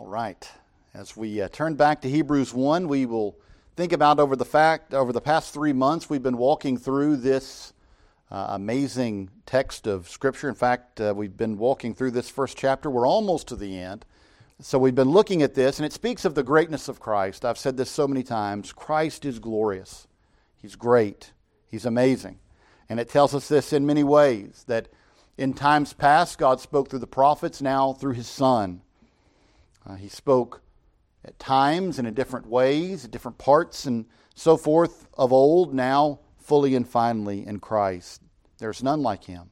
All right. As we uh, turn back to Hebrews 1, we will think about over the fact over the past 3 months we've been walking through this uh, amazing text of scripture. In fact, uh, we've been walking through this first chapter. We're almost to the end. So we've been looking at this and it speaks of the greatness of Christ. I've said this so many times. Christ is glorious. He's great. He's amazing. And it tells us this in many ways that in times past God spoke through the prophets, now through his son. Uh, he spoke at times and in different ways, at different parts and so forth of old, now fully and finally in Christ. There's none like him.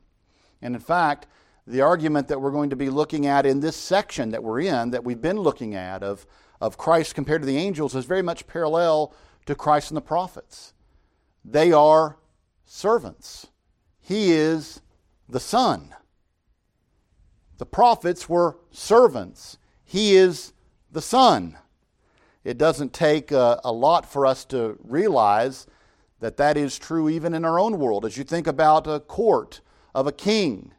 And in fact, the argument that we're going to be looking at in this section that we're in, that we've been looking at of, of Christ compared to the angels, is very much parallel to Christ and the prophets. They are servants. He is the Son. The prophets were servants. He is the Son. It doesn't take a, a, lot for us to realize that that is true even in our own world. As you think about a court of a king,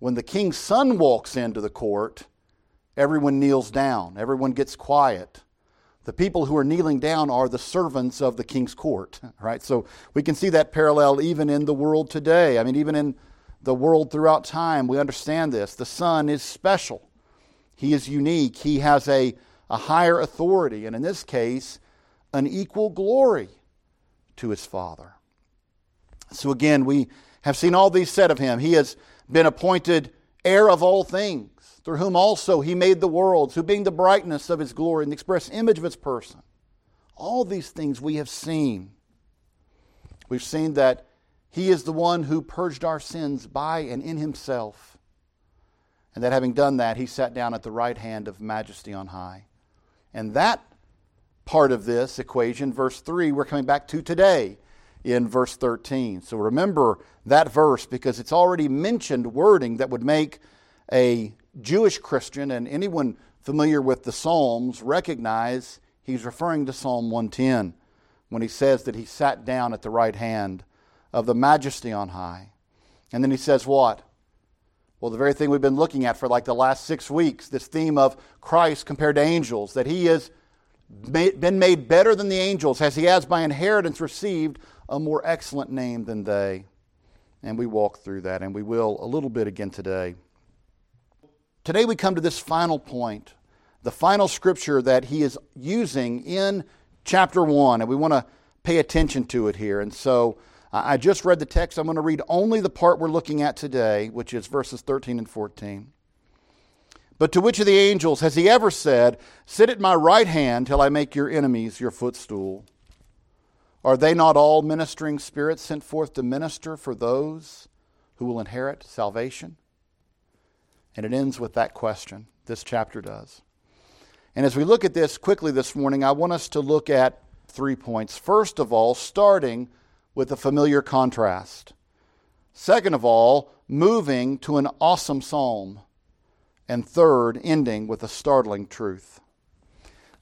when the king's son walks into the court, everyone kneels down, everyone gets quiet. The people who are kneeling down are the servants of the king's court, right? So we can see that parallel even in the world today. I mean, even in the world throughout time, we understand this. The Son is special. He is unique. He has a, a higher authority, and in this case, an equal glory to his Father. So again, we have seen all these said of him. He has been appointed heir of all things, through whom also he made the worlds, who being the brightness of his glory and the express image of his person. All these things we have seen. We've seen that he is the one who purged our sins by and in himself and that having done that, he sat down at the right hand of majesty on high. And that part of this equation, verse 3, we're coming back to today in verse 13. So remember that verse because it's already mentioned wording that would make a Jewish Christian and anyone familiar with the Psalms recognize he's referring to Psalm 110 when he says that he sat down at the right hand of the majesty on high. And then he says, What? Well, the very thing we've been looking at for like the last six weeks this theme of Christ compared to angels, that he has been made better than the angels, as he has by inheritance received a more excellent name than they. And we walk through that, and we will a little bit again today. Today we come to this final point, the final scripture that he is using in chapter 1, and we want to pay attention to it here. And so I just read the text. I'm going to read only the part we're looking at today, which is verses 13 and 14. But to which of the angels has he ever said, Sit at my right hand till I make your enemies your footstool? Are they not all ministering spirits sent forth to minister for those who will inherit salvation? And it ends with that question. This chapter does. And as we look at this quickly this morning, I want us to look at three points. First of all, starting with a familiar contrast. Second of all, moving to an awesome psalm. And third, ending with a startling truth.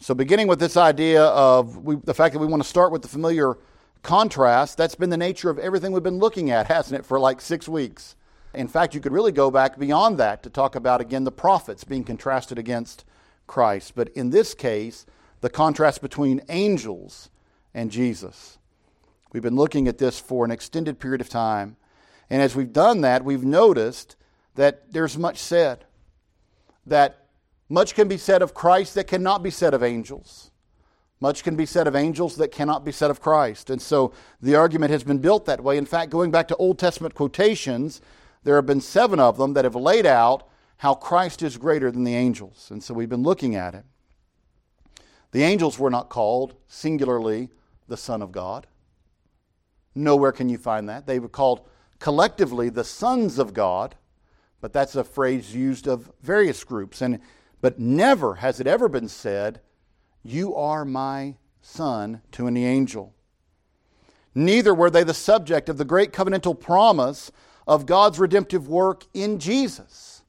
So, beginning with this idea of we, the fact that we want to start with the familiar contrast, that's been the nature of everything we've been looking at, hasn't it, for like six weeks? In fact, you could really go back beyond that to talk about, again, the prophets being contrasted against Christ. But in this case, the contrast between angels and Jesus. We've been looking at this for an extended period of time. And as we've done that, we've noticed that there's much said. That much can be said of Christ that cannot be said of angels. Much can be said of angels that cannot be said of Christ. And so the argument has been built that way. In fact, going back to Old Testament quotations, there have been seven of them that have laid out how Christ is greater than the angels. And so we've been looking at it. The angels were not called singularly the Son of God. Nowhere can you find that. They were called collectively the sons of God, but that's a phrase used of various groups. And, but never has it ever been said, You are my son to any angel. Neither were they the subject of the great covenantal promise of God's redemptive work in Jesus.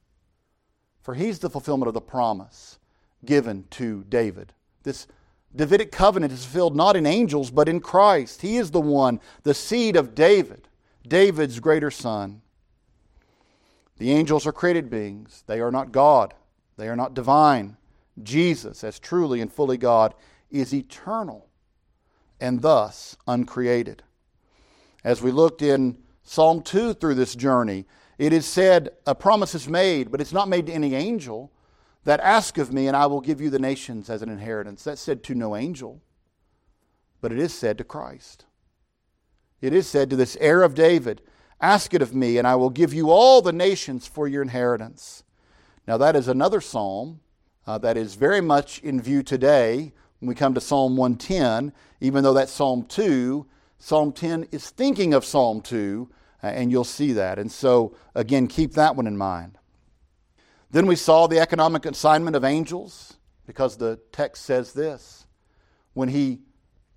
For he's the fulfillment of the promise given to David. This Davidic covenant is fulfilled not in angels, but in Christ. He is the one, the seed of David, David's greater son. The angels are created beings. They are not God, they are not divine. Jesus, as truly and fully God, is eternal and thus uncreated. As we looked in Psalm 2 through this journey, it is said, a promise is made, but it's not made to any angel, that ask of me, and I will give you the nations as an inheritance. That's said to no angel, but it is said to Christ. It is said to this heir of David, Ask it of me, and I will give you all the nations for your inheritance. Now, that is another psalm uh, that is very much in view today when we come to Psalm 110, even though that's Psalm 2. Psalm 10 is thinking of Psalm 2, uh, and you'll see that. And so, again, keep that one in mind. Then we saw the economic assignment of angels, because the text says this. When he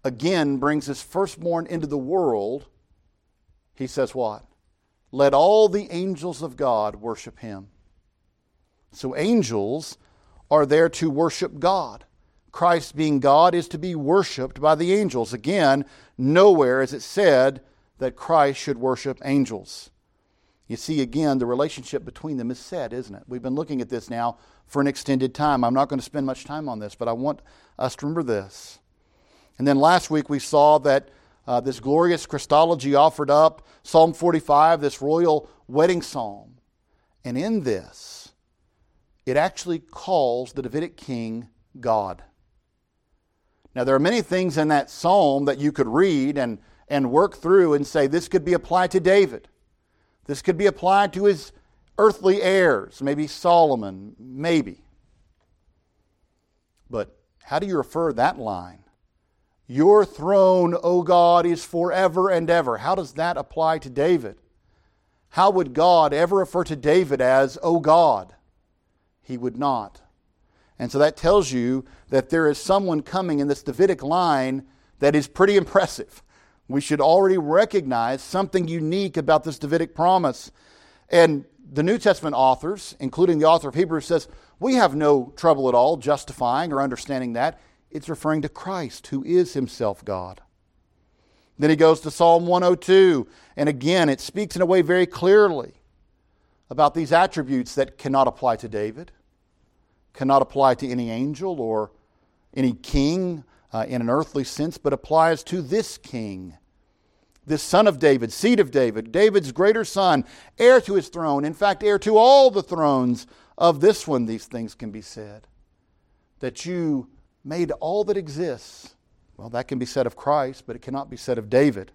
again brings his firstborn into the world, he says, What? Let all the angels of God worship him. So, angels are there to worship God. Christ being God is to be worshiped by the angels. Again, nowhere is it said that Christ should worship angels. You see, again, the relationship between them is set, isn't it? We've been looking at this now for an extended time. I'm not going to spend much time on this, but I want us to remember this. And then last week we saw that uh, this glorious Christology offered up, Psalm 45, this royal wedding psalm. And in this, it actually calls the Davidic king God. Now, there are many things in that psalm that you could read and, and work through and say this could be applied to David. This could be applied to his earthly heirs, maybe Solomon, maybe. But how do you refer that line your throne, O God, is forever and ever. How does that apply to David? How would God ever refer to David as, O God? He would not. And so that tells you that there is someone coming in this Davidic line that is pretty impressive. We should already recognize something unique about this Davidic promise. And the New Testament authors, including the author of Hebrews, says we have no trouble at all justifying or understanding that it's referring to Christ, who is himself God. Then he goes to Psalm 102, and again, it speaks in a way very clearly about these attributes that cannot apply to David, cannot apply to any angel or any king uh, in an earthly sense, but applies to this king, this son of David, seed of David, David's greater son, heir to his throne, in fact, heir to all the thrones of this one, these things can be said. That you made all that exists. Well, that can be said of Christ, but it cannot be said of David.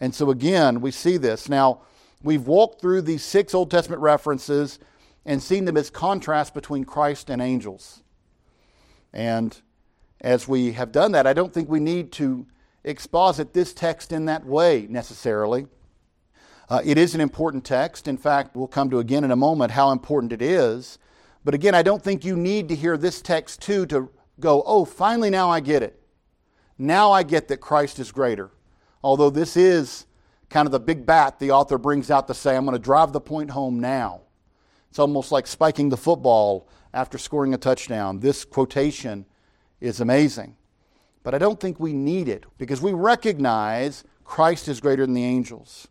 And so again, we see this. Now, we've walked through these six Old Testament references and seen them as contrast between Christ and angels. And as we have done that, I don't think we need to exposit this text in that way necessarily. Uh, it is an important text. In fact, we'll come to again in a moment how important it is. But again, I don't think you need to hear this text too to go, oh, finally now I get it. Now I get that Christ is greater. Although this is kind of the big bat the author brings out to say, I'm going to drive the point home now. It's almost like spiking the football after scoring a touchdown. This quotation is amazing. But I don't think we need it because we recognize Christ is greater than the angels.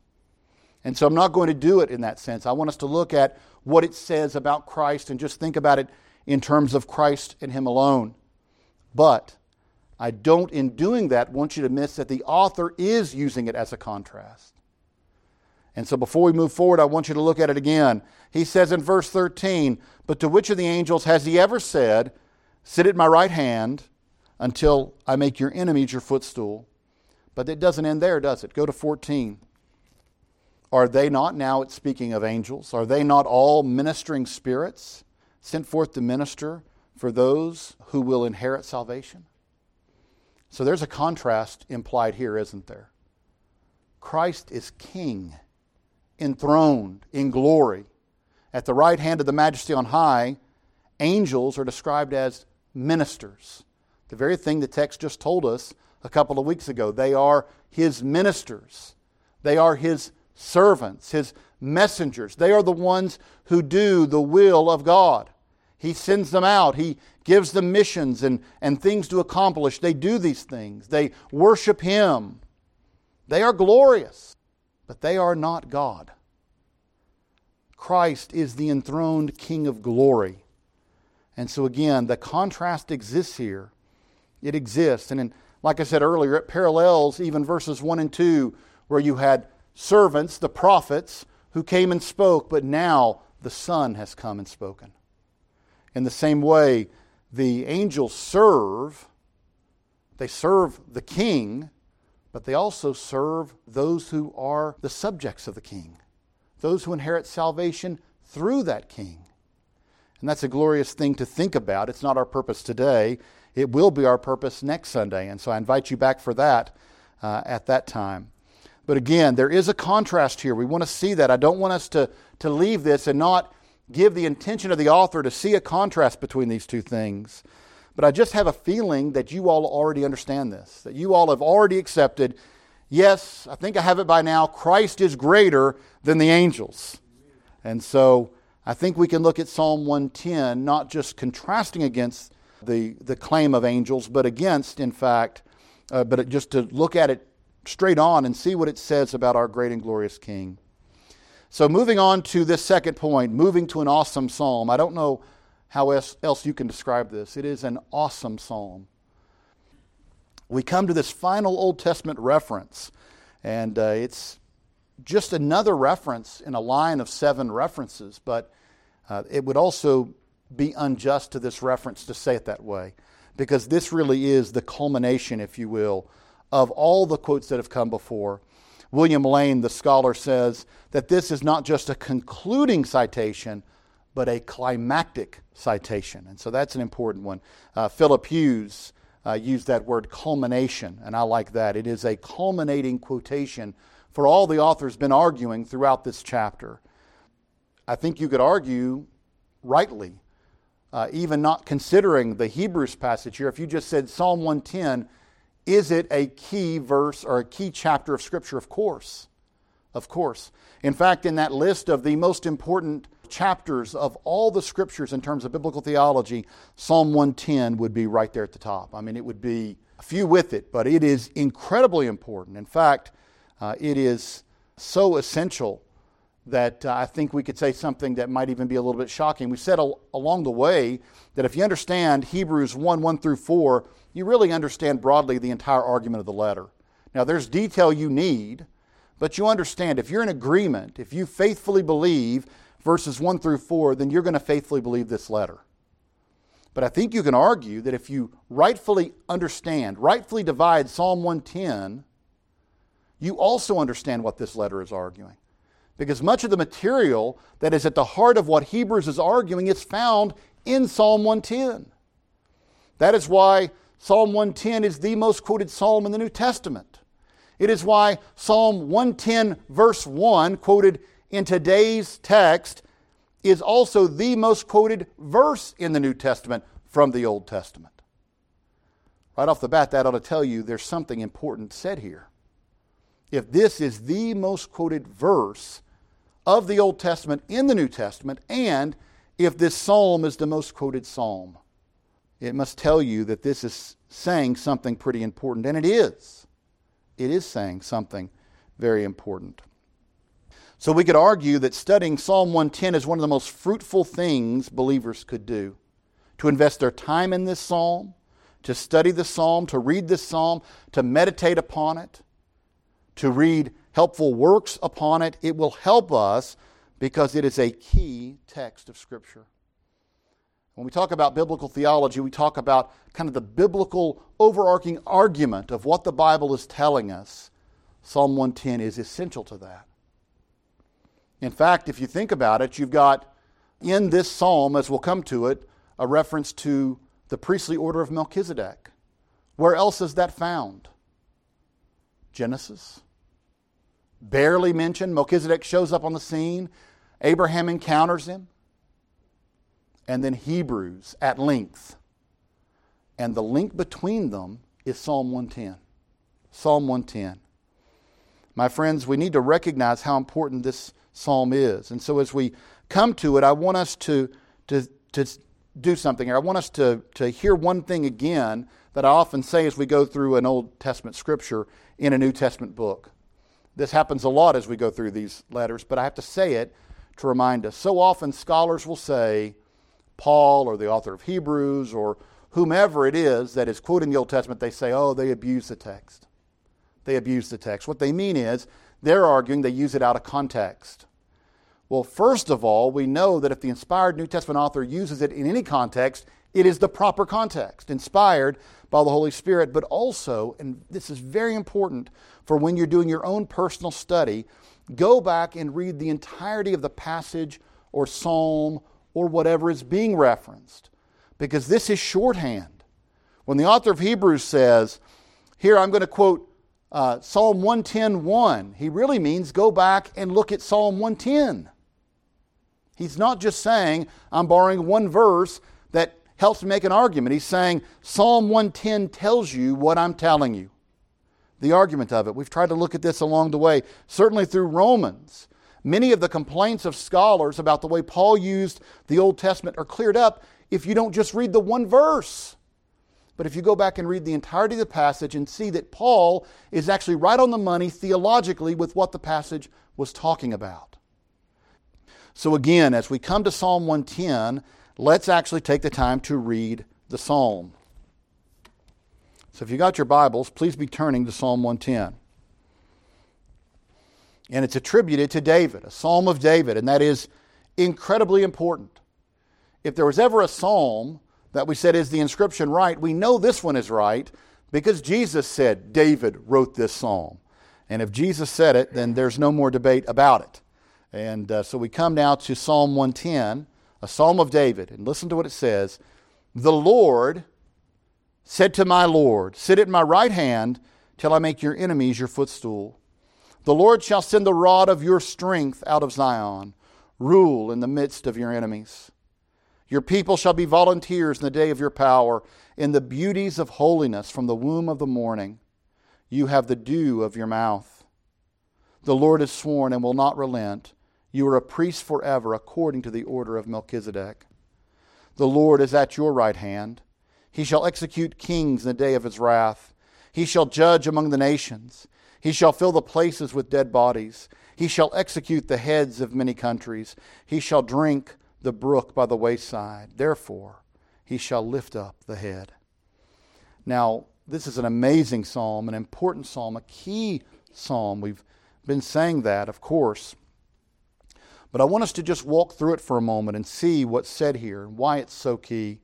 And so I'm not going to do it in that sense. I want us to look at what it says about Christ and just think about it in terms of Christ and Him alone. But I don't, in doing that, want you to miss that the author is using it as a contrast. And so before we move forward, I want you to look at it again. He says in verse 13, But to which of the angels has he ever said, Sit at my right hand until I make your enemies your footstool? But it doesn't end there, does it? Go to 14. Are they not, now it's speaking of angels, are they not all ministering spirits sent forth to minister for those who will inherit salvation. So there's a contrast implied here, isn't there? Christ is king, enthroned in glory. At the right hand of the majesty on high, angels are described as ministers. The very thing the text just told us a couple of weeks ago. They are his ministers, they are his servants, his messengers. They are the ones who do the will of God. He sends them out. He gives them missions and, and things to accomplish. They do these things. They worship Him. They are glorious, but they are not God. Christ is the enthroned King of glory. And so, again, the contrast exists here. It exists. And in, like I said earlier, it parallels even verses 1 and 2, where you had servants, the prophets, who came and spoke, but now the Son has come and spoken. In the same way, the angels serve, they serve the king, but they also serve those who are the subjects of the king, those who inherit salvation through that king. And that's a glorious thing to think about. It's not our purpose today. It will be our purpose next Sunday. And so I invite you back for that uh, at that time. But again, there is a contrast here. We want to see that. I don't want us to, to leave this and not give the intention of the author to see a contrast between these two things. But I just have a feeling that you all already understand this, that you all have already accepted, yes, I think I have it by now, Christ is greater than the angels. And so I think we can look at Psalm 110, not just contrasting against the, the claim of angels, but against, in fact, uh, but just to look at it straight on and see what it says about our great and glorious King. So, moving on to this second point, moving to an awesome psalm. I don't know how else you can describe this. It is an awesome psalm. We come to this final Old Testament reference, and uh, it's just another reference in a line of seven references, but uh, it would also be unjust to this reference to say it that way, because this really is the culmination, if you will, of all the quotes that have come before. William Lane, the scholar, says that this is not just a concluding citation, but a climactic citation. And so that's an important one. Uh, Philip Hughes uh, used that word culmination, and I like that. It is a culminating quotation for all the author's been arguing throughout this chapter. I think you could argue rightly, uh, even not considering the Hebrews passage here, if you just said Psalm 110 is it a key verse or a key chapter of Scripture? Of course. Of course. In fact, in that list of the most important chapters of all the Scriptures in terms of biblical theology, Psalm 110 would be right there at the top. I mean, it would be a few with it, but it is incredibly important. In fact, uh, it is so essential that uh, I think we could say something that might even be a little bit shocking. We said al- along the way that if you understand Hebrews 1 1 through 4, you really understand broadly the entire argument of the letter. Now, there's detail you need, but you understand if you're in agreement, if you faithfully believe verses 1 through 4, then you're going to faithfully believe this letter. But I think you can argue that if you rightfully understand, rightfully divide Psalm 110, you also understand what this letter is arguing. Because much of the material that is at the heart of what Hebrews is arguing is found in Psalm 110. That is why Psalm 110 is the most quoted psalm in the New Testament. It is why Psalm 110, verse 1, quoted in today's text, is also the most quoted verse in the New Testament from the Old Testament. Right off the bat, that ought to tell you there's something important said here. If this is the most quoted verse of the Old Testament in the New Testament, and if this psalm is the most quoted psalm, it must tell you that this is saying something pretty important. And it is. It is saying something very important. So we could argue that studying Psalm 110 is one of the most fruitful things believers could do. To invest their time in this psalm, to study the psalm, to read this psalm, to meditate upon it, to read helpful works upon it. It will help us because it is a key text of Scripture. When we talk about biblical theology, we talk about kind of the biblical overarching argument of what the Bible is telling us. Psalm 110 is essential to that. In fact, if you think about it, you've got in this psalm, as we'll come to it, a reference to the priestly order of Melchizedek. Where else is that found? Genesis. Barely mentioned. Melchizedek shows up on the scene. Abraham encounters him and then Hebrews at length. And the link between them is Psalm 110. Psalm 110. My friends, we need to recognize how important this psalm is. And so as we come to it, I want us to, to, to do something here. I want us to, to hear one thing again that I often say as we go through an Old Testament scripture in a New Testament book. This happens a lot as we go through these letters, but I have to say it to remind us. So often scholars will say, Paul or the author of Hebrews or whomever it is that is quoting the Old Testament, they say, oh, they abuse the text. They abuse the text. What they mean is they're arguing they use it out of context. Well, first of all, we know that if the inspired New Testament author uses it in any context, it is the proper context, inspired by the Holy Spirit, but also, and this is very important for when you're doing your own personal study, go back and read the entirety of the passage or psalm or whatever is being referenced, because this is shorthand. When the author of Hebrews says, here I'm going to quote uh, Psalm 110.1, he really means go back and look at Psalm 110. He's not just saying, I'm borrowing one verse that helps make an argument. He's saying, Psalm 110 tells you what I'm telling you. The argument of it. We've tried to look at this along the way, certainly through Romans. Many of the complaints of scholars about the way Paul used the Old Testament are cleared up if you don't just read the one verse. But if you go back and read the entirety of the passage and see that Paul is actually right on the money theologically with what the passage was talking about. So, again, as we come to Psalm 110, let's actually take the time to read the psalm. So, if you got your Bibles, please be turning to Psalm 110 and it's attributed to David, a psalm of David, and that is incredibly important. If there was ever a psalm that we said is the inscription right, we know this one is right because Jesus said David wrote this psalm. And if Jesus said it, then there's no more debate about it. And uh, so we come now to Psalm 110, a psalm of David, and listen to what it says The Lord said to my Lord, Sit at my right hand till I make your enemies your footstool. The Lord shall send the rod of your strength out of Zion, rule in the midst of your enemies. Your people shall be volunteers in the day of your power, in the beauties of holiness from the womb of the morning. You have the dew of your mouth. The Lord has sworn and will not relent. You are a priest forever, according to the order of Melchizedek. The Lord is at your right hand. He shall execute kings in the day of his wrath. He shall judge among the nations. He shall fill the places with dead bodies. He shall execute the heads of many countries. He shall drink the brook by the wayside. Therefore, he shall lift up the head. Now, this is an amazing psalm, an important psalm, a key psalm. We've been saying that, of course. But I want us to just walk through it for a moment and see what's said here and why it's so key.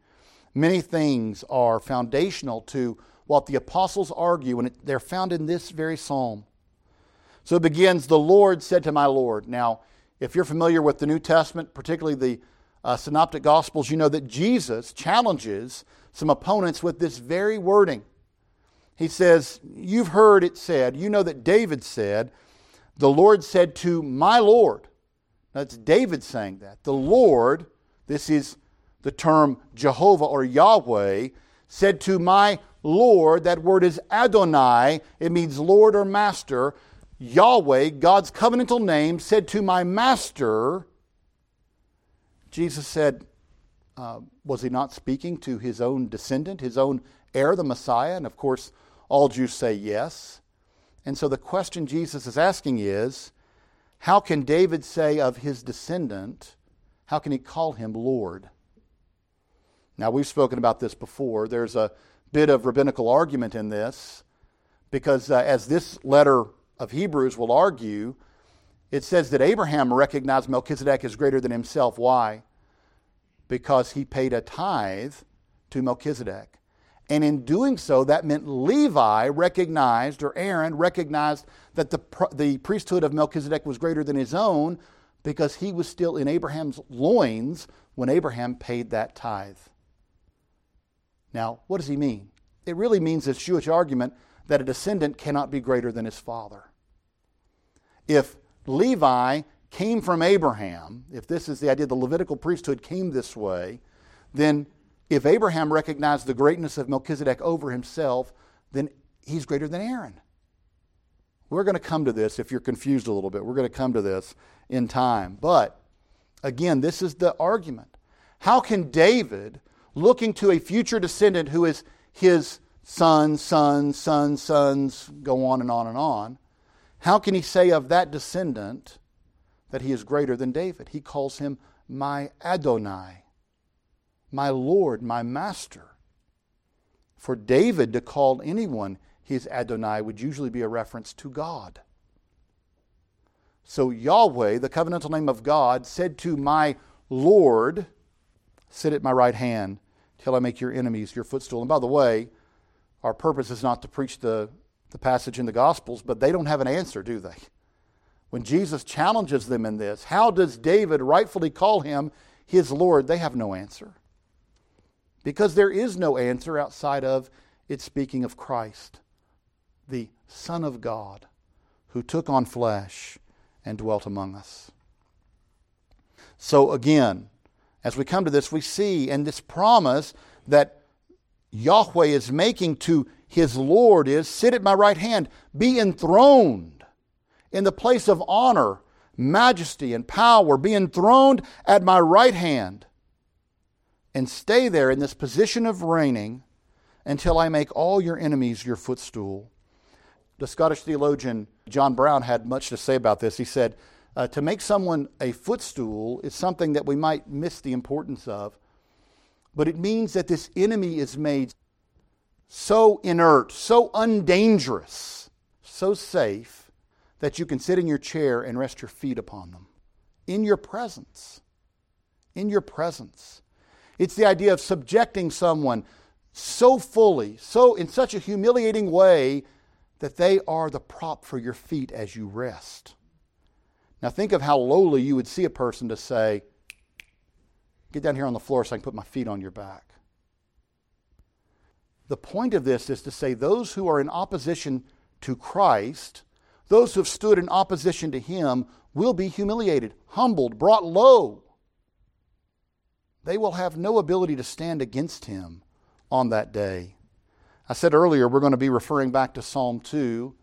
Many things are foundational to what the apostles argue, and they're found in this very psalm. So it begins, The Lord said to my Lord. Now, if you're familiar with the New Testament, particularly the uh, Synoptic Gospels, you know that Jesus challenges some opponents with this very wording. He says, You've heard it said, you know that David said, The Lord said to my Lord. That's David saying that. The Lord, this is the term Jehovah or Yahweh, said to my Lord, that word is Adonai. It means Lord or Master. Yahweh, God's covenantal name, said to my Master, Jesus said, uh, was he not speaking to his own descendant, his own heir, the Messiah? And of course, all Jews say yes. And so the question Jesus is asking is how can David say of his descendant, how can he call him Lord? Now, we've spoken about this before. There's a bit of rabbinical argument in this because, uh, as this letter of Hebrews will argue, it says that Abraham recognized Melchizedek as greater than himself. Why? Because he paid a tithe to Melchizedek. And in doing so, that meant Levi recognized, or Aaron recognized, that the, the priesthood of Melchizedek was greater than his own because he was still in Abraham's loins when Abraham paid that tithe. Now, what does he mean? It really means this Jewish argument that a descendant cannot be greater than his father. If Levi came from Abraham, if this is the idea the Levitical priesthood came this way, then if Abraham recognized the greatness of Melchizedek over himself, then he's greater than Aaron. We're going to come to this if you're confused a little bit. We're going to come to this in time. But again, this is the argument. How can David looking to a future descendant who is his son, son, son, sons, go on and on and on, how can he say of that descendant that he is greater than David? He calls him my Adonai. My Lord, my Master. For David to call anyone his Adonai would usually be a reference to God. So Yahweh, the covenantal name of God, said to my Lord, Sit at my right hand till I make your enemies your footstool. And by the way, our purpose is not to preach the, the passage in the Gospels, but they don't have an answer, do they? When Jesus challenges them in this, how does David rightfully call him his Lord? They have no answer. Because there is no answer outside of it speaking of Christ, the Son of God, who took on flesh and dwelt among us. So again, as we come to this, we see in this promise that Yahweh is making to his Lord is sit at my right hand, be enthroned in the place of honor, majesty, and power, be enthroned at my right hand, and stay there in this position of reigning until I make all your enemies your footstool. The Scottish theologian John Brown had much to say about this. He said, uh, To make someone a footstool is something that we might miss the importance of, but it means that this enemy is made so inert, so undangerous, so safe that you can sit in your chair and rest your feet upon them in your presence. In your presence. It's the idea of subjecting someone so fully, so in such a humiliating way that they are the prop for your feet as you rest. Now think of how lowly you would see a person to say, Get down here on the floor so I can put my feet on your back. The point of this is to say those who are in opposition to Christ, those who have stood in opposition to Him, will be humiliated, humbled, brought low. They will have no ability to stand against Him on that day. I said earlier we're going to be referring back to Psalm 2.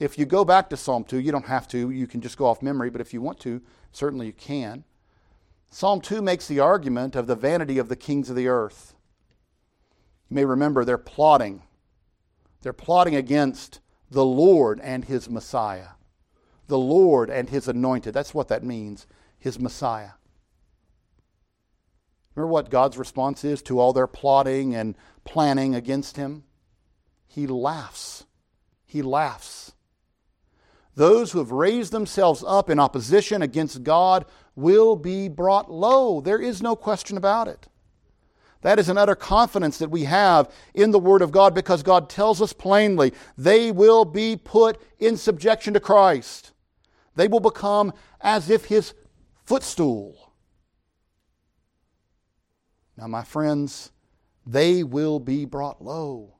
If you go back to Psalm 2, you don't have to, you can just go off memory, but if you want to, certainly you can. Psalm 2 makes the argument of the vanity of the kings of the earth. You may remember they're plotting. They're plotting against the Lord and his Messiah. The Lord and his anointed. That's what that means, his Messiah. Remember what God's response is to all their plotting and planning against him? He laughs. He laughs. Those who have raised themselves up in opposition against God will be brought low. There is no question about it. That is an utter confidence that we have in the Word of God because God tells us plainly they will be put in subjection to Christ. They will become as if His footstool. Now, my friends, they will be brought low.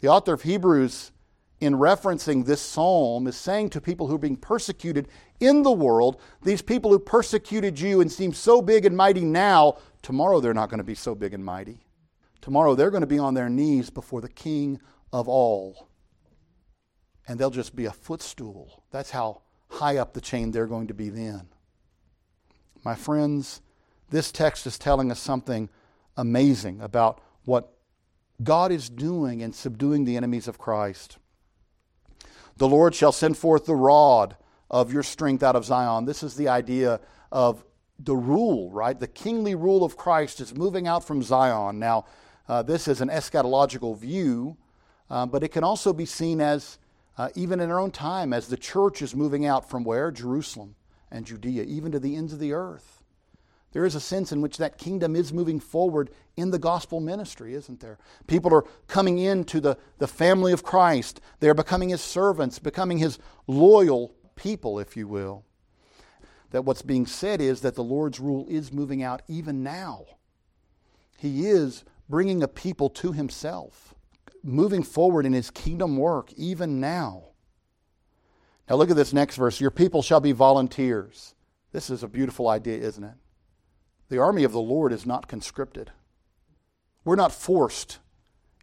The author of Hebrews, in referencing this psalm, is saying to people who are being persecuted in the world, these people who persecuted you and seem so big and mighty now, tomorrow they're not going to be so big and mighty. Tomorrow they're going to be on their knees before the King of all. And they'll just be a footstool. That's how high up the chain they're going to be then. My friends, this text is telling us something amazing about what God is doing in subduing the enemies of Christ. The Lord shall send forth the rod of your strength out of Zion. This is the idea of the rule, right? The kingly rule of Christ is moving out from Zion. Now, uh, this is an eschatological view, uh, but it can also be seen as, uh, even in our own time, as the church is moving out from where? Jerusalem and Judea, even to the ends of the earth. There is a sense in which that kingdom is moving forward in the gospel ministry, isn't there? People are coming into the, the family of Christ. They are becoming his servants, becoming his loyal people, if you will. That what's being said is that the Lord's rule is moving out even now. He is bringing a people to himself, moving forward in his kingdom work even now. Now, look at this next verse. Your people shall be volunteers. This is a beautiful idea, isn't it? The army of the Lord is not conscripted. We're not forced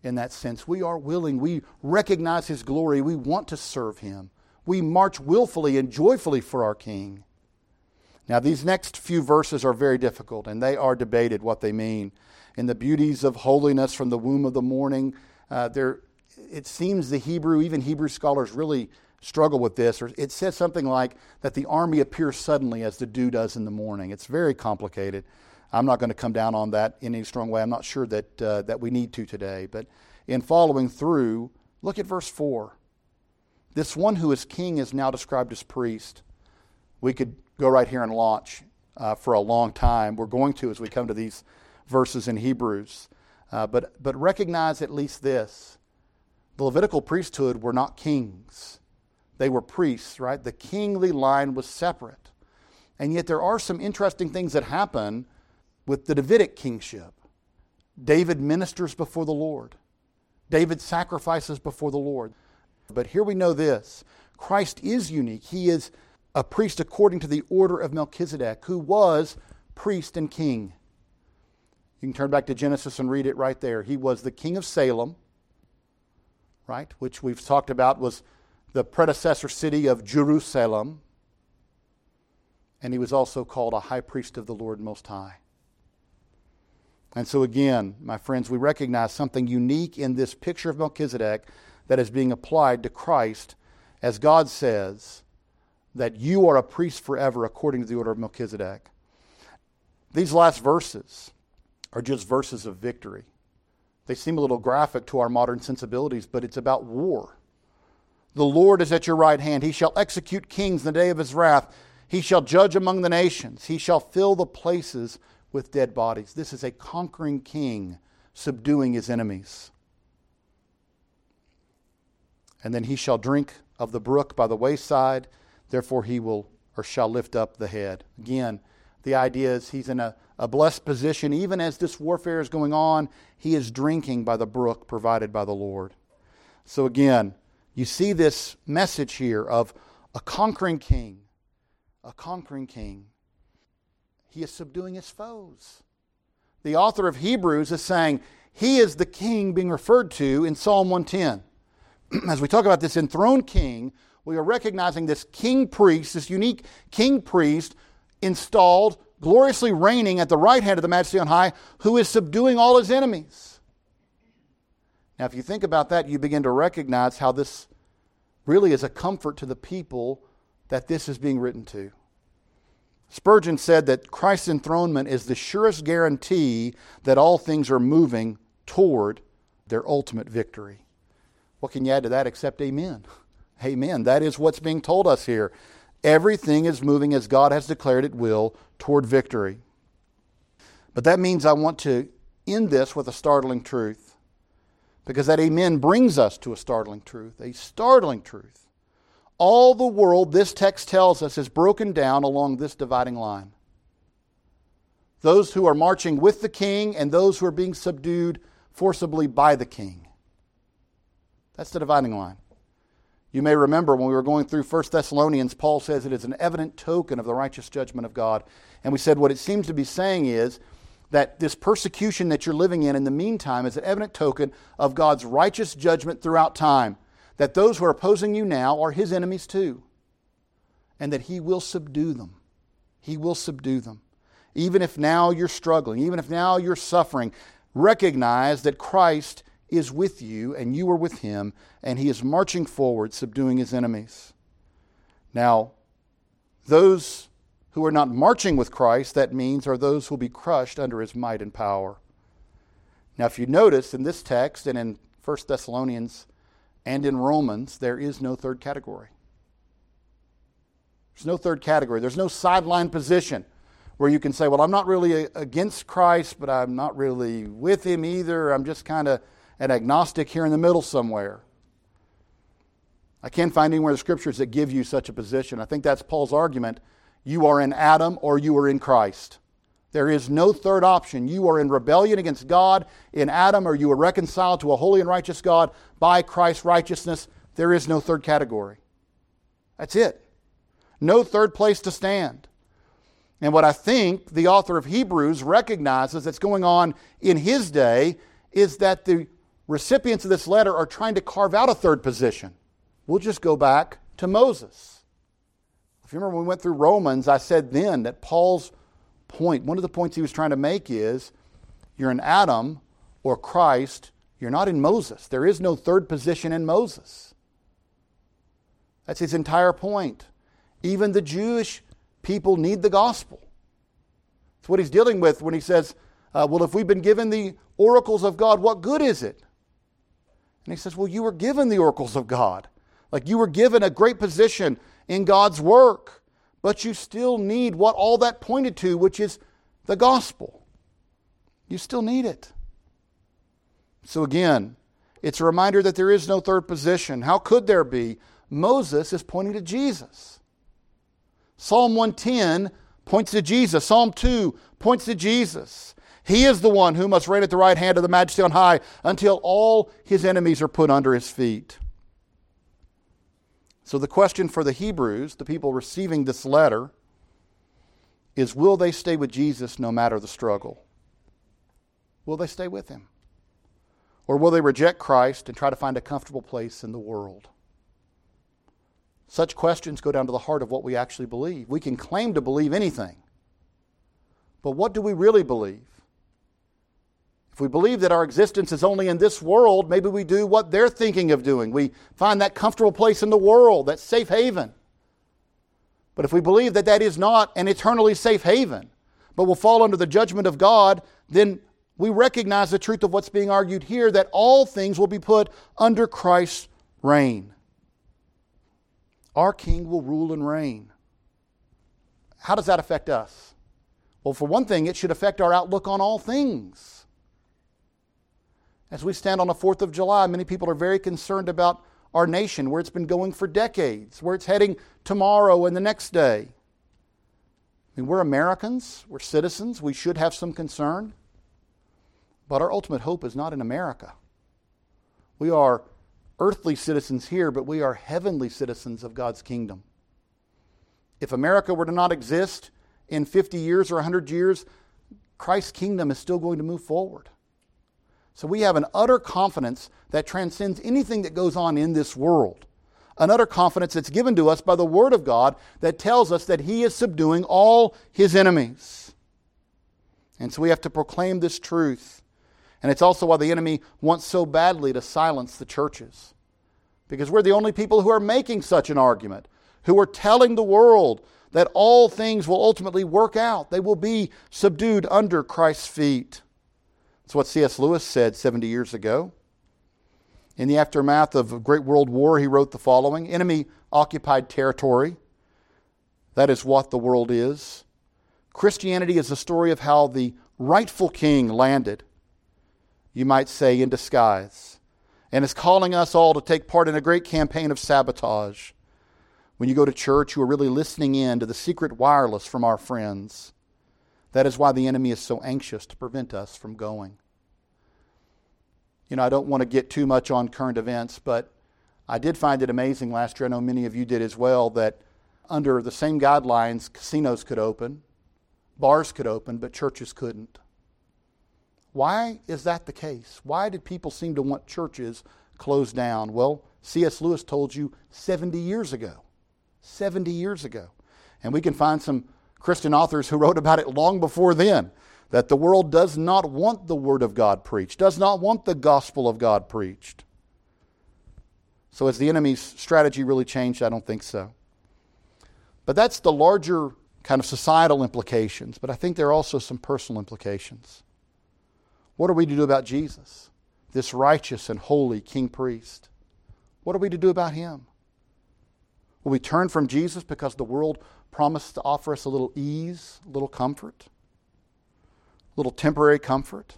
in that sense. We are willing. We recognize His glory. We want to serve Him. We march willfully and joyfully for our King. Now, these next few verses are very difficult, and they are debated what they mean. In the beauties of holiness from the womb of the morning, uh, there, it seems the Hebrew, even Hebrew scholars, really struggle with this. Or it says something like that the army appears suddenly as the dew does in the morning. It's very complicated. I'm not going to come down on that in any strong way. I'm not sure that, uh, that we need to today. But in following through, look at verse 4. This one who is king is now described as priest. We could go right here and launch uh, for a long time. We're going to as we come to these verses in Hebrews. Uh, but, but recognize at least this the Levitical priesthood were not kings, they were priests, right? The kingly line was separate. And yet there are some interesting things that happen with the Davidic kingship. David ministers before the Lord, David sacrifices before the Lord. But here we know this Christ is unique. He is a priest according to the order of Melchizedek, who was priest and king. You can turn back to Genesis and read it right there. He was the king of Salem, right, which we've talked about was the predecessor city of Jerusalem. And he was also called a high priest of the Lord Most High. And so, again, my friends, we recognize something unique in this picture of Melchizedek that is being applied to Christ as God says that you are a priest forever according to the order of Melchizedek. These last verses are just verses of victory. They seem a little graphic to our modern sensibilities, but it's about war. The Lord is at your right hand. He shall execute kings in the day of his wrath. He shall judge among the nations. He shall fill the places with dead bodies. This is a conquering king subduing his enemies. And then he shall drink of the brook by the wayside, therefore he will or shall lift up the head. Again, the idea is he's in a, a blessed position. Even as this warfare is going on, he is drinking by the brook provided by the Lord. So again, you see this message here of a conquering king, a conquering king. He is subduing his foes. The author of Hebrews is saying he is the king being referred to in Psalm 110. As we talk about this enthroned king, we are recognizing this king priest, this unique king priest installed, gloriously reigning at the right hand of the Majesty on high, who is subduing all his enemies. Now, if you think about that, you begin to recognize how this really is a comfort to the people that this is being written to. Spurgeon said that Christ's enthronement is the surest guarantee that all things are moving toward their ultimate victory. What can you add to that except amen? Amen. That is what's being told us here. Everything is moving as God has declared it will toward victory. But that means I want to end this with a startling truth. Because that amen brings us to a startling truth, a startling truth. All the world, this text tells us, is broken down along this dividing line. Those who are marching with the king and those who are being subdued forcibly by the king. That's the dividing line. You may remember when we were going through 1 Thessalonians, Paul says it is an evident token of the righteous judgment of God. And we said what it seems to be saying is that this persecution that you're living in in the meantime is an evident token of God's righteous judgment throughout time. That those who are opposing you now are his enemies too. And that he will subdue them. He will subdue them. Even if now you're struggling, even if now you're suffering, recognize that Christ is with you and you are with him, and he is marching forward, subduing his enemies. Now, those who are not marching with Christ, that means, are those who will be crushed under his might and power. Now, if you notice in this text and in 1 Thessalonians and in Romans, there is no third category. There's no third category. There's no sideline position where you can say, well, I'm not really against Christ, but I'm not really with him either. I'm just kind of an agnostic here in the middle somewhere. I can't find anywhere in the scriptures that give you such a position. I think that's Paul's argument. You are in Adam or you are in Christ. There is no third option. You are in rebellion against God in Adam, or you are reconciled to a holy and righteous God by Christ's righteousness. There is no third category. That's it. No third place to stand. And what I think the author of Hebrews recognizes that's going on in his day is that the recipients of this letter are trying to carve out a third position. We'll just go back to Moses. If you remember when we went through Romans, I said then that Paul's point, one of the points he was trying to make is you're in Adam or Christ, you're not in Moses. There is no third position in Moses. That's his entire point. Even the Jewish people need the gospel. It's what he's dealing with when he says, uh, Well, if we've been given the oracles of God, what good is it? And he says, Well, you were given the oracles of God. Like you were given a great position in God's work, but you still need what all that pointed to, which is the gospel. You still need it. So again, it's a reminder that there is no third position. How could there be? Moses is pointing to Jesus. Psalm 110 points to Jesus. Psalm 2 points to Jesus. He is the one who must reign at the right hand of the majesty on high until all his enemies are put under his feet. So, the question for the Hebrews, the people receiving this letter, is will they stay with Jesus no matter the struggle? Will they stay with him? Or will they reject Christ and try to find a comfortable place in the world? Such questions go down to the heart of what we actually believe. We can claim to believe anything, but what do we really believe? If we believe that our existence is only in this world, maybe we do what they're thinking of doing. We find that comfortable place in the world, that safe haven. But if we believe that that is not an eternally safe haven, but will fall under the judgment of God, then we recognize the truth of what's being argued here that all things will be put under Christ's reign. Our king will rule and reign. How does that affect us? Well, for one thing, it should affect our outlook on all things. As we stand on the 4th of July, many people are very concerned about our nation, where it's been going for decades, where it's heading tomorrow and the next day. I mean, we're Americans, we're citizens, we should have some concern. But our ultimate hope is not in America. We are earthly citizens here, but we are heavenly citizens of God's kingdom. If America were to not exist in 50 years or 100 years, Christ's kingdom is still going to move forward. So we have an utter confidence that transcends anything that goes on in this world. An utter confidence that's given to us by the Word of God that tells us that He is subduing all His enemies. And so we have to proclaim this truth and it's also why the enemy wants so badly to silence the churches. Because we're the only people who are making such an argument, who are telling the world that all things will ultimately work out. They will be subdued under Christ's feet. That's what C.S. Lewis said 70 years ago. In the aftermath of a great world war, he wrote the following Enemy occupied territory. That is what the world is. Christianity is the story of how the rightful king landed you might say, in disguise, and is calling us all to take part in a great campaign of sabotage. When you go to church, you are really listening in to the secret wireless from our friends. That is why the enemy is so anxious to prevent us from going. You know, I don't want to get too much on current events, but I did find it amazing last year. I know many of you did as well that under the same guidelines, casinos could open, bars could open, but churches couldn't. Why is that the case? Why did people seem to want churches closed down? Well, C.S. Lewis told you 70 years ago. 70 years ago. And we can find some Christian authors who wrote about it long before then that the world does not want the Word of God preached, does not want the gospel of God preached. So, has the enemy's strategy really changed? I don't think so. But that's the larger kind of societal implications, but I think there are also some personal implications. What are we to do about Jesus, this righteous and holy King Priest? What are we to do about him? Will we turn from Jesus because the world promised to offer us a little ease, a little comfort, little temporary comfort?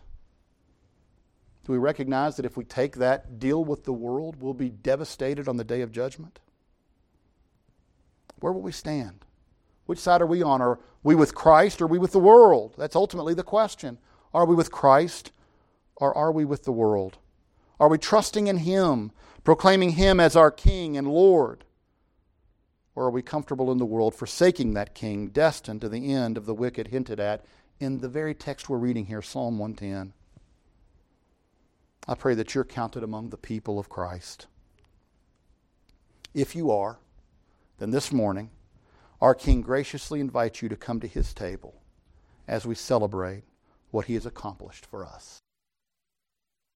Do we recognize that if we take that deal with the world, we'll be devastated on the day of judgment? Where will we stand? Which side are we on? Are we with Christ or are we with the world? That's ultimately the question. Are we with Christ or are we with the world? Are we trusting in Him, proclaiming Him as our King and Lord? Or are we comfortable in the world, forsaking that King, destined to the end of the wicked hinted at in the very text we're reading here, Psalm 110? I pray that you're counted among the people of Christ. If you are, then this morning, our King graciously invites you to come to his table as we celebrate what he has accomplished for us.